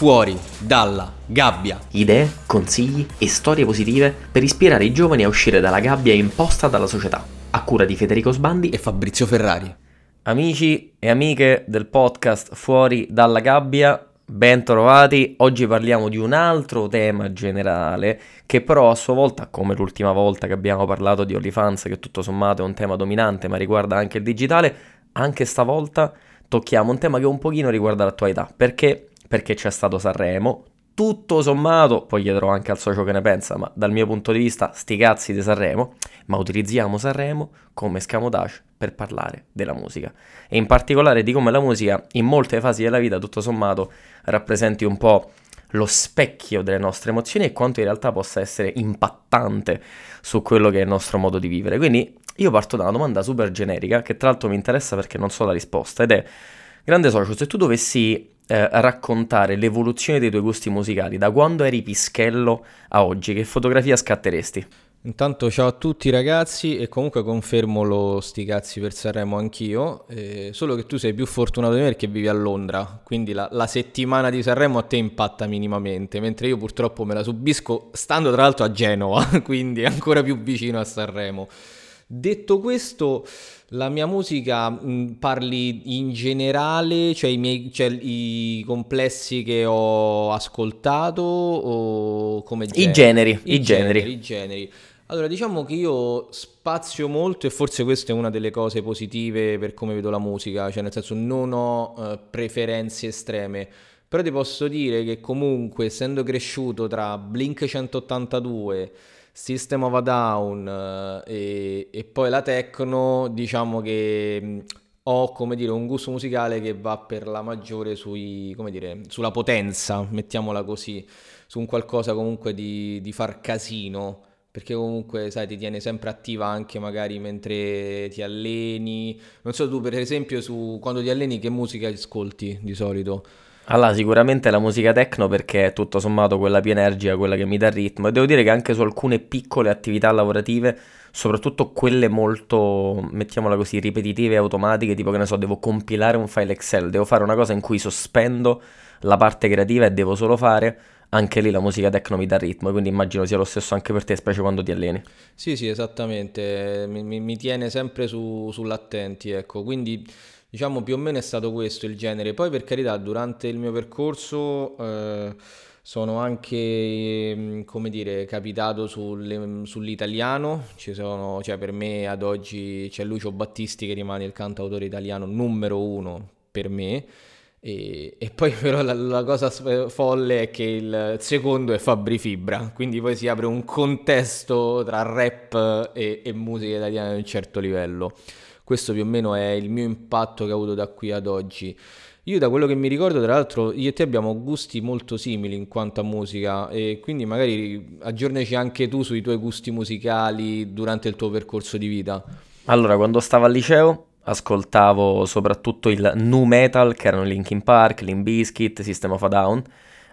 fuori dalla gabbia. Idee, consigli e storie positive per ispirare i giovani a uscire dalla gabbia imposta dalla società. A cura di Federico Sbandi e Fabrizio Ferrari. Amici e amiche del podcast Fuori dalla gabbia, ben trovati. Oggi parliamo di un altro tema generale che però a sua volta, come l'ultima volta che abbiamo parlato di OnlyFans, che tutto sommato è un tema dominante ma riguarda anche il digitale, anche stavolta tocchiamo un tema che un pochino riguarda l'attualità. Perché perché c'è stato Sanremo. Tutto sommato, poi chiederò anche al socio che ne pensa, ma dal mio punto di vista, sti cazzi di Sanremo, ma utilizziamo Sanremo come scamotage per parlare della musica. E in particolare di come la musica, in molte fasi della vita, tutto sommato, rappresenti un po' lo specchio delle nostre emozioni e quanto in realtà possa essere impattante su quello che è il nostro modo di vivere. Quindi io parto da una domanda super generica, che tra l'altro mi interessa perché non so la risposta, ed è, grande socio, se tu dovessi eh, raccontare l'evoluzione dei tuoi gusti musicali, da quando eri pischello a oggi, che fotografia scatteresti? Intanto ciao a tutti ragazzi e comunque confermo lo sti cazzi per Sanremo anch'io, eh, solo che tu sei più fortunato di me perché vivi a Londra, quindi la, la, settimana di Sanremo a te impatta minimamente, mentre io purtroppo me la subisco stando tra l'altro a Genova, quindi ancora più vicino a Sanremo. Detto questo, la mia musica mh, parli in generale, cioè i, miei, cioè i complessi che ho ascoltato o come generi? I generi, i, i generi. generi. I generi. Allora, diciamo che io spazio molto e forse questa è una delle cose positive per come vedo la musica, cioè nel senso non ho uh, preferenze estreme, però ti posso dire che comunque essendo cresciuto tra Blink 182 System of a Down eh, e, e, poi la techno, diciamo che mm, ho come dire un gusto musicale che va per la maggiore sui, come dire, sulla potenza, mettiamola così, su un qualcosa comunque di, di far casino. Perché comunque sai ti tiene sempre attiva anche magari mentre ti alleni. Non so tu per esempio su quando ti alleni che musica ascolti di solito allora, sicuramente la musica techno perché è tutto sommato quella più energica, quella che mi dà ritmo. E devo dire che anche su alcune piccole attività lavorative, soprattutto quelle molto, mettiamola così, ripetitive e automatiche, tipo che ne so, devo compilare un file Excel, devo fare una cosa in cui sospendo la parte creativa e devo solo fare, anche lì la musica techno mi dà ritmo, quindi immagino sia lo stesso anche per te, specie quando ti alleni. Sì, sì, esattamente, mi, mi, mi tiene sempre su, sull'attenti, ecco, quindi Diciamo più o meno è stato questo il genere. Poi per carità, durante il mio percorso eh, sono anche, mm, come dire, capitato sul, sull'italiano. Ci sono, cioè per me ad oggi c'è Lucio Battisti che rimane il cantautore italiano numero uno per me. E, e, poi però la, la, cosa folle è che il secondo è Fabri Fibra, quindi poi si apre un contesto tra rap e, e musica italiana di un certo livello. Questo più o meno è il mio impatto che ho avuto da qui ad oggi. Io da quello che mi ricordo, tra l'altro, io e te abbiamo gusti molto simili in quanto a musica e quindi magari aggiornaci anche tu sui tuoi gusti musicali durante il tuo percorso di vita. Allora, quando stavo al liceo ascoltavo soprattutto il nu metal, che erano Linkin Park, Limp Bizkit, System of a Down.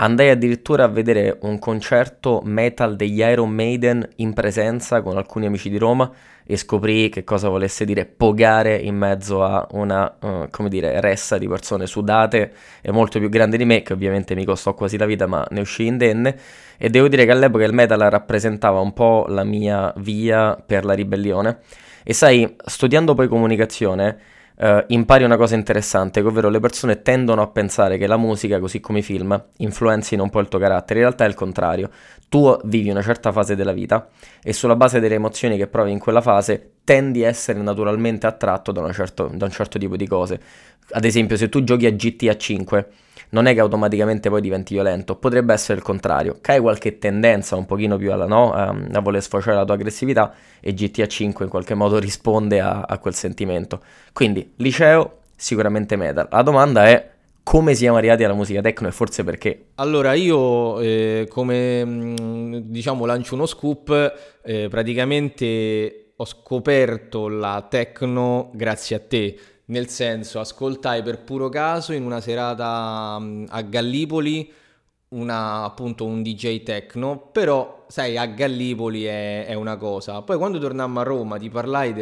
Andai addirittura a vedere un concerto metal degli Iron Maiden in presenza con alcuni amici di Roma e scoprì che cosa volesse dire pogare in mezzo a una, uh, come dire, ressa di persone sudate e molto più grandi di me, che ovviamente mi costò quasi la vita, ma ne uscì indenne. E devo dire che all'epoca il metal rappresentava un po' la mia via per la ribellione. E sai, studiando poi comunicazione, Uh, impari una cosa interessante, ovvero le persone tendono a pensare che la musica, così come i film, influenzino un po' il tuo carattere. In realtà è il contrario. Tu vivi una certa fase della vita e sulla base delle emozioni che provi in quella fase tendi a essere naturalmente attratto da, certo, da un certo tipo di cose. Ad esempio, se tu giochi a GTA 5 non è che automaticamente poi diventi violento, potrebbe essere il contrario, che hai qualche tendenza un pochino più alla no, a, a voler sfociare la tua aggressività e GTA 5 in qualche modo risponde a, a quel sentimento. Quindi, liceo, sicuramente metal. La domanda è come siamo arrivati alla musica techno e forse perché? Allora io eh, come mm, diciamo lancio uno scoop, eh, praticamente ho scoperto la techno grazie a te nel senso, ascoltai per puro caso in una serata mm, a Gallipoli una, appunto un DJ techno, però sai, a Gallipoli è, è, una cosa. Poi quando tornammo a Roma ti parlai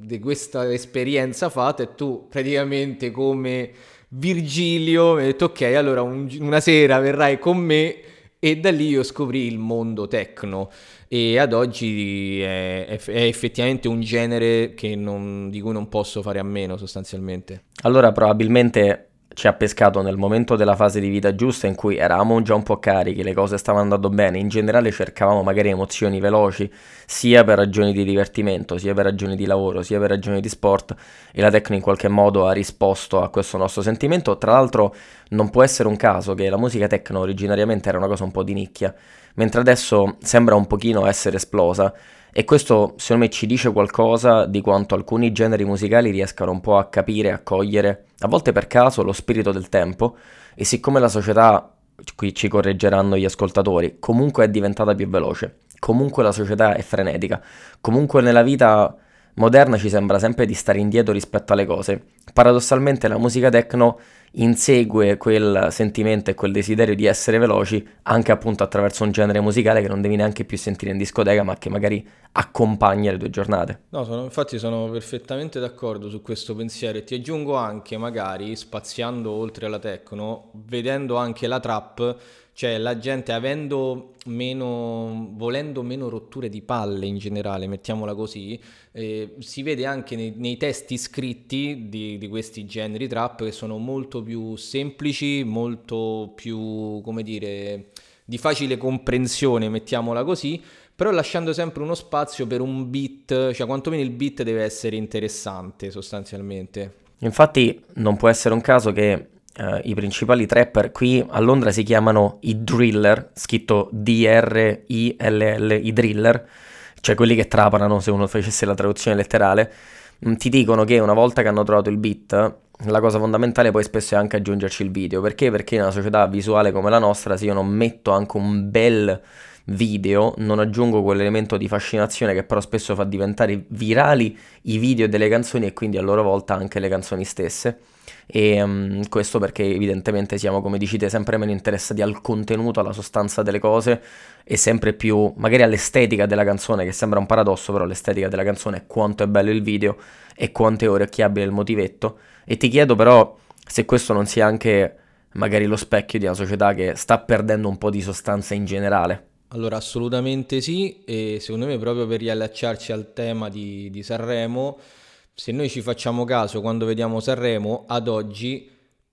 di questa esperienza fatta e tu praticamente come Virgilio, mi ha detto ok, allora un- una sera verrai con me e da lì io scoprì il mondo techno e ad oggi è, è- effettivamente un genere non- di cui non posso fare a meno sostanzialmente. Allora probabilmente ci ha pescato nel momento della fase di vita giusta in cui eravamo già un po' carichi, le cose stavano andando bene, in generale cercavamo magari emozioni veloci, sia per ragioni di divertimento, sia per ragioni di lavoro, sia per ragioni di sport e la Tecno in qualche modo ha risposto a questo nostro sentimento. Tra l'altro non può essere un caso che la musica techno originariamente era una cosa un po' di nicchia, mentre adesso sembra un pochino essere esplosa e questo secondo me ci dice qualcosa di quanto alcuni generi musicali riescano un po' a capire, a cogliere, a volte per caso, lo spirito del tempo e siccome la società, qui ci correggeranno gli ascoltatori, comunque è diventata più veloce, comunque la società è frenetica, comunque nella vita moderna ci sembra sempre di stare indietro rispetto alle cose. Paradossalmente la musica techno insegue quel sentimento e quel desiderio di essere veloci anche appunto attraverso un genere musicale che non devi neanche più sentire in discoteca, ma che magari accompagna le tue giornate. No, sono- infatti sono perfettamente d'accordo su questo pensiero e ti aggiungo anche, magari spaziando oltre alla techno, vedendo anche la trap, cioè la gente avendo meno, volendo meno rotture di palle in generale, mettiamola così, eh, si vede anche nei, nei testi scritti di, di questi generi trap che sono molto più semplici, molto più, come dire, di facile comprensione, mettiamola così, però lasciando sempre uno spazio per un beat, cioè quantomeno il beat deve essere interessante sostanzialmente. Infatti non può essere un caso che eh, i principali trapper qui a Londra si chiamano i driller, scritto D-R-I-L-L, i driller, cioè quelli che trapanano se uno facesse la traduzione letterale, mm, ti dicono che una volta che hanno trovato il beat, la cosa fondamentale poi spesso è anche aggiungerci il video. Perché? Perché in una società visuale come la nostra, se io non metto anche un bel video, non aggiungo quell'elemento di fascinazione che però spesso fa diventare virali i video delle canzoni e quindi a loro volta anche le canzoni stesse. E mm, questo perché evidentemente siamo, come dici te, sempre meno interessati al contenuto, alla sostanza delle cose e sempre più magari all'estetica della canzone, che sembra un paradosso, però l'estetica della canzone è quanto è bello il video e quanto è orecchiabile il motivetto. E ti chiedo però se questo non sia anche magari lo specchio di una società che sta perdendo un po' di sostanza in generale. Allora, assolutamente sì, e secondo me proprio per riallacciarci al tema di, di Sanremo, se noi ci facciamo caso quando vediamo Sanremo, ad oggi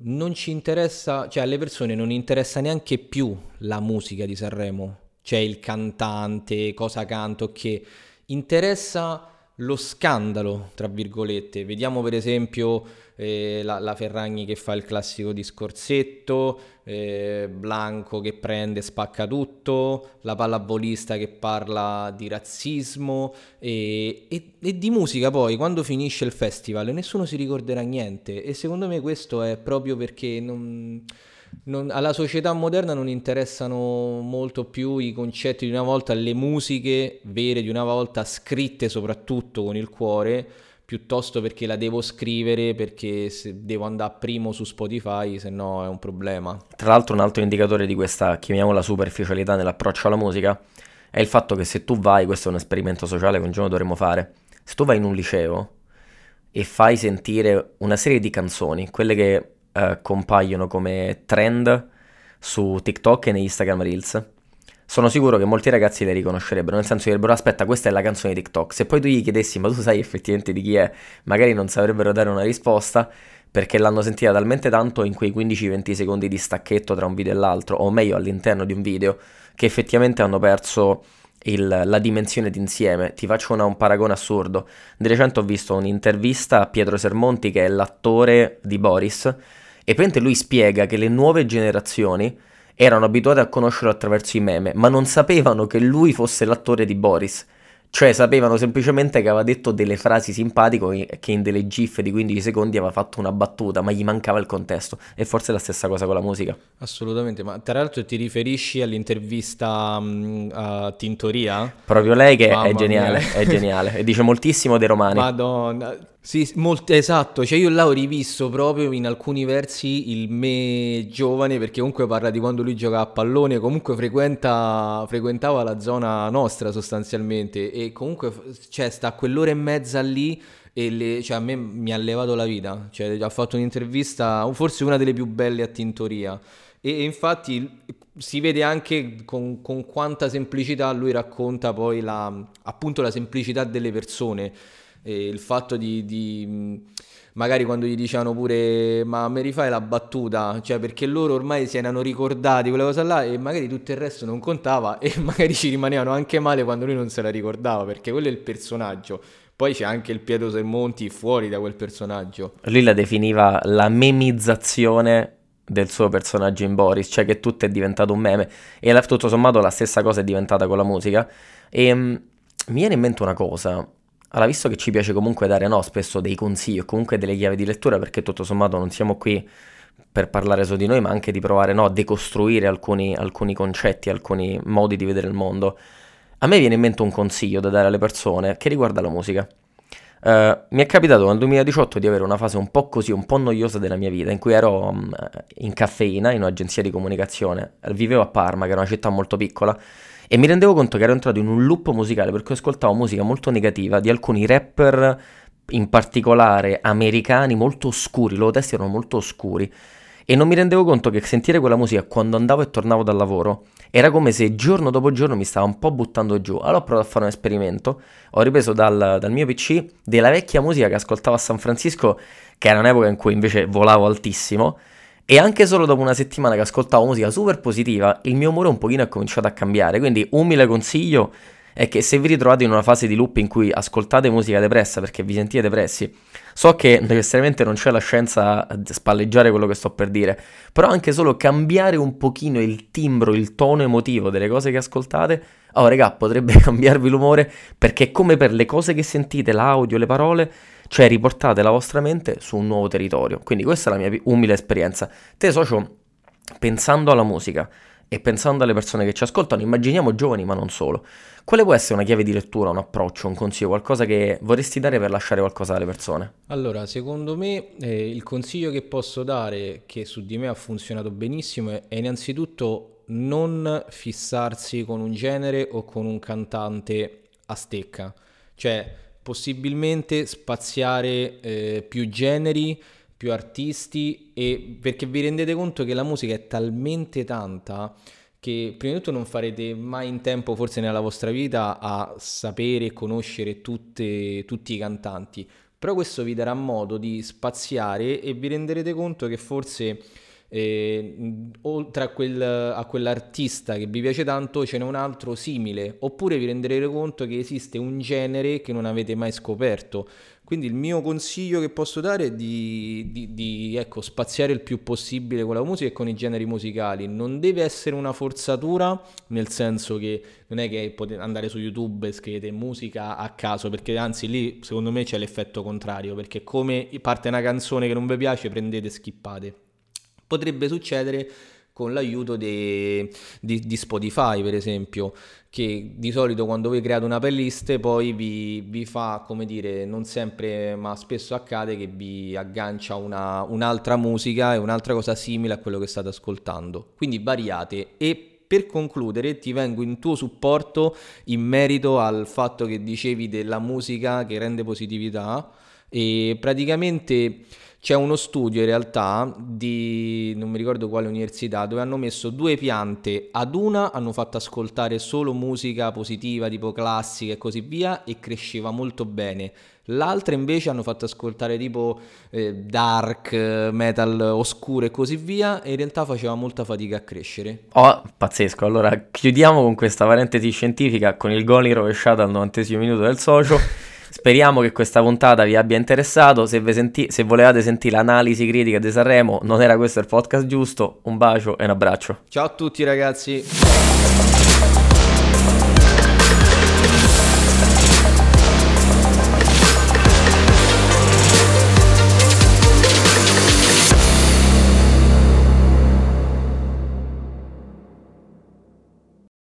non ci interessa, cioè alle persone non interessa neanche più la musica di Sanremo, cioè il cantante, cosa canto, che interessa lo scandalo, tra virgolette. Vediamo per esempio eh, la, la Ferragni che fa il classico discorsetto, eh, Blanco che prende e spacca tutto, la pallavolista che parla di razzismo e, e- e di musica poi, quando finisce il festival nessuno si ricorderà niente e secondo me questo è proprio perché non- non- alla società moderna non interessano molto più i concetti di una volta, le musiche vere di una volta, scritte soprattutto con il cuore, piuttosto perché la devo scrivere, perché devo andare primo su Spotify, se no è un problema. Tra l'altro un altro indicatore di questa, chiamiamola superficialità nell'approccio alla musica, è il fatto che se tu vai, questo è un esperimento sociale che un giorno dovremo fare, se tu vai in un liceo e fai sentire una serie di canzoni, quelle che eh, compaiono come trend su TikTok e negli Instagram Reels, sono sicuro che molti ragazzi le riconoscerebbero, nel senso che direbbero aspetta, questa è la canzone di TikTok. Se poi tu gli chiedessi ma tu sai effettivamente di chi è, magari non saprebbero dare una risposta perché l'hanno sentita talmente tanto in quei 15-20 secondi di stacchetto tra un video e l'altro, o meglio all'interno di un video, che effettivamente hanno perso il- la dimensione d'insieme. Ti faccio una- un paragone assurdo. Di recente ho visto un'intervista a Pietro Sermonti, che è l'attore di Boris, e praticamente lui spiega che le nuove generazioni erano abituate a conoscerlo attraverso i meme, ma non sapevano che lui fosse l'attore di Boris. Cioè sapevano semplicemente che aveva detto delle frasi simpatiche che in delle gif di 15 secondi aveva fatto una battuta, ma gli mancava il contesto. E forse è la stessa cosa con la musica. Assolutamente, ma tra l'altro ti riferisci all'intervista a Tintoria? Proprio lei che è Mamma geniale, mia. è geniale. E dice moltissimo dei romani. Madonna, Sì, molto, esatto, cioè io là ho rivisto proprio in alcuni versi il me giovane, perché comunque parla di quando lui giocava a pallone, comunque frequenta, frequentava la zona nostra sostanzialmente e comunque cioè, sta quell'ora e mezza lì e le, cioè, a me mi ha levato la vita, cioè, ha fatto un'intervista, forse una delle più belle a Tintoria. E, e infatti si vede anche con, con, quanta semplicità lui racconta poi la, appunto la semplicità delle persone, e il fatto di, di magari quando gli dicevano pure ma mi rifai la battuta, cioè perché loro ormai si erano ricordati quella cosa là e magari tutto il resto non contava e magari ci rimanevano anche male quando lui non se la ricordava perché quello è il personaggio. Poi c'è anche il Pietro Sermonti fuori da quel personaggio. Lui la definiva la memizzazione del suo personaggio in Boris, cioè che tutto è diventato un meme. E tutto sommato la stessa cosa è diventata con la musica. E um, mi viene in mente una cosa. Allora, visto che ci piace comunque dare no, spesso dei consigli o comunque delle chiavi di lettura, perché tutto sommato non siamo qui per parlare solo di noi, ma anche di provare no, a decostruire alcuni, alcuni concetti, alcuni modi di vedere il mondo. A me viene in mente un consiglio da dare alle persone che riguarda la musica. Uh, mi è capitato nel 2018 di avere una fase un po' così, un po' noiosa della mia vita, in cui ero um, in caffeina, in un'agenzia di comunicazione, vivevo a Parma, che era una città molto piccola, e mi rendevo conto che ero entrato in un loop musicale perché ascoltavo musica molto negativa di alcuni rapper, in particolare americani, molto oscuri, i loro testi erano molto oscuri, e non mi rendevo conto che sentire quella musica quando andavo e tornavo dal lavoro era come se giorno dopo giorno mi stava un po' buttando giù. Allora ho provato a fare un esperimento. Ho ripreso dal, dal mio PC della vecchia musica che ascoltavo a San Francisco, che era un'epoca in cui invece volavo altissimo. E anche solo dopo una settimana che ascoltavo musica super positiva, il mio umore un pochino è cominciato a cambiare. Quindi, umile consiglio è che se vi ritrovate in una fase di loop in cui ascoltate musica depressa perché vi sentite depressi, so che necessariamente non c'è la scienza a spalleggiare quello che sto per dire, però anche solo cambiare un pochino il timbro, il tono emotivo delle cose che ascoltate, oh regà, potrebbe cambiarvi l'umore perché come per le cose che sentite, l'audio, le parole, cioè riportate la vostra mente su un nuovo territorio. Quindi questa è la mia umile esperienza. Te socio, pensando alla musica, e pensando alle persone che ci ascoltano, immaginiamo giovani ma non solo. Quale può essere una chiave di lettura, un approccio, un consiglio, qualcosa che vorresti dare per lasciare qualcosa alle persone? Allora, secondo me eh, il consiglio che posso dare, che su di me ha funzionato benissimo, è innanzitutto non fissarsi con un genere o con un cantante a stecca. Cioè, possibilmente spaziare eh, più generi, più artisti e perché vi rendete conto che la musica è talmente tanta che prima di tutto non farete mai in tempo, forse nella vostra vita, a sapere e conoscere tutte, tutti i cantanti. Però questo vi darà modo di spaziare e vi renderete conto che forse eh, oltre a, quel, a, quell'artista che vi piace tanto ce n'è un altro simile, oppure vi renderete conto che esiste un genere che non avete mai scoperto. Quindi il mio consiglio che posso dare è di, di, di ecco, spaziare il più possibile con la musica e con i generi musicali. Non deve essere una forzatura, nel senso che non è che potete andare su YouTube e scrivete musica a caso, perché anzi lì secondo me c'è l'effetto contrario, perché come parte una canzone che non vi piace prendete e skippate. Potrebbe succedere con l'aiuto de, di, di, Spotify, per esempio, che di solito quando voi create una playlist poi vi, vi, fa, come dire, non sempre, ma spesso accade che vi aggancia una, un'altra musica e un'altra cosa simile a quello che state ascoltando. Quindi variate e per concludere ti vengo in tuo supporto in merito al fatto che dicevi della musica che rende positività e praticamente c'è uno studio in realtà di non mi ricordo quale università dove hanno messo due piante, ad una hanno fatto ascoltare solo musica positiva tipo classica e così via e cresceva molto bene. L'altra invece hanno fatto ascoltare tipo eh, dark, metal oscuro e così via e in realtà faceva molta fatica a crescere. Oh, pazzesco. Allora chiudiamo con questa parentesi scientifica con il gol in rovesciata al 90 minuto del socio. Speriamo che questa puntata vi abbia interessato. Se, senti- se volevate sentire l'analisi critica di Sanremo, non era questo il podcast giusto. Un bacio e un abbraccio. Ciao a tutti ragazzi.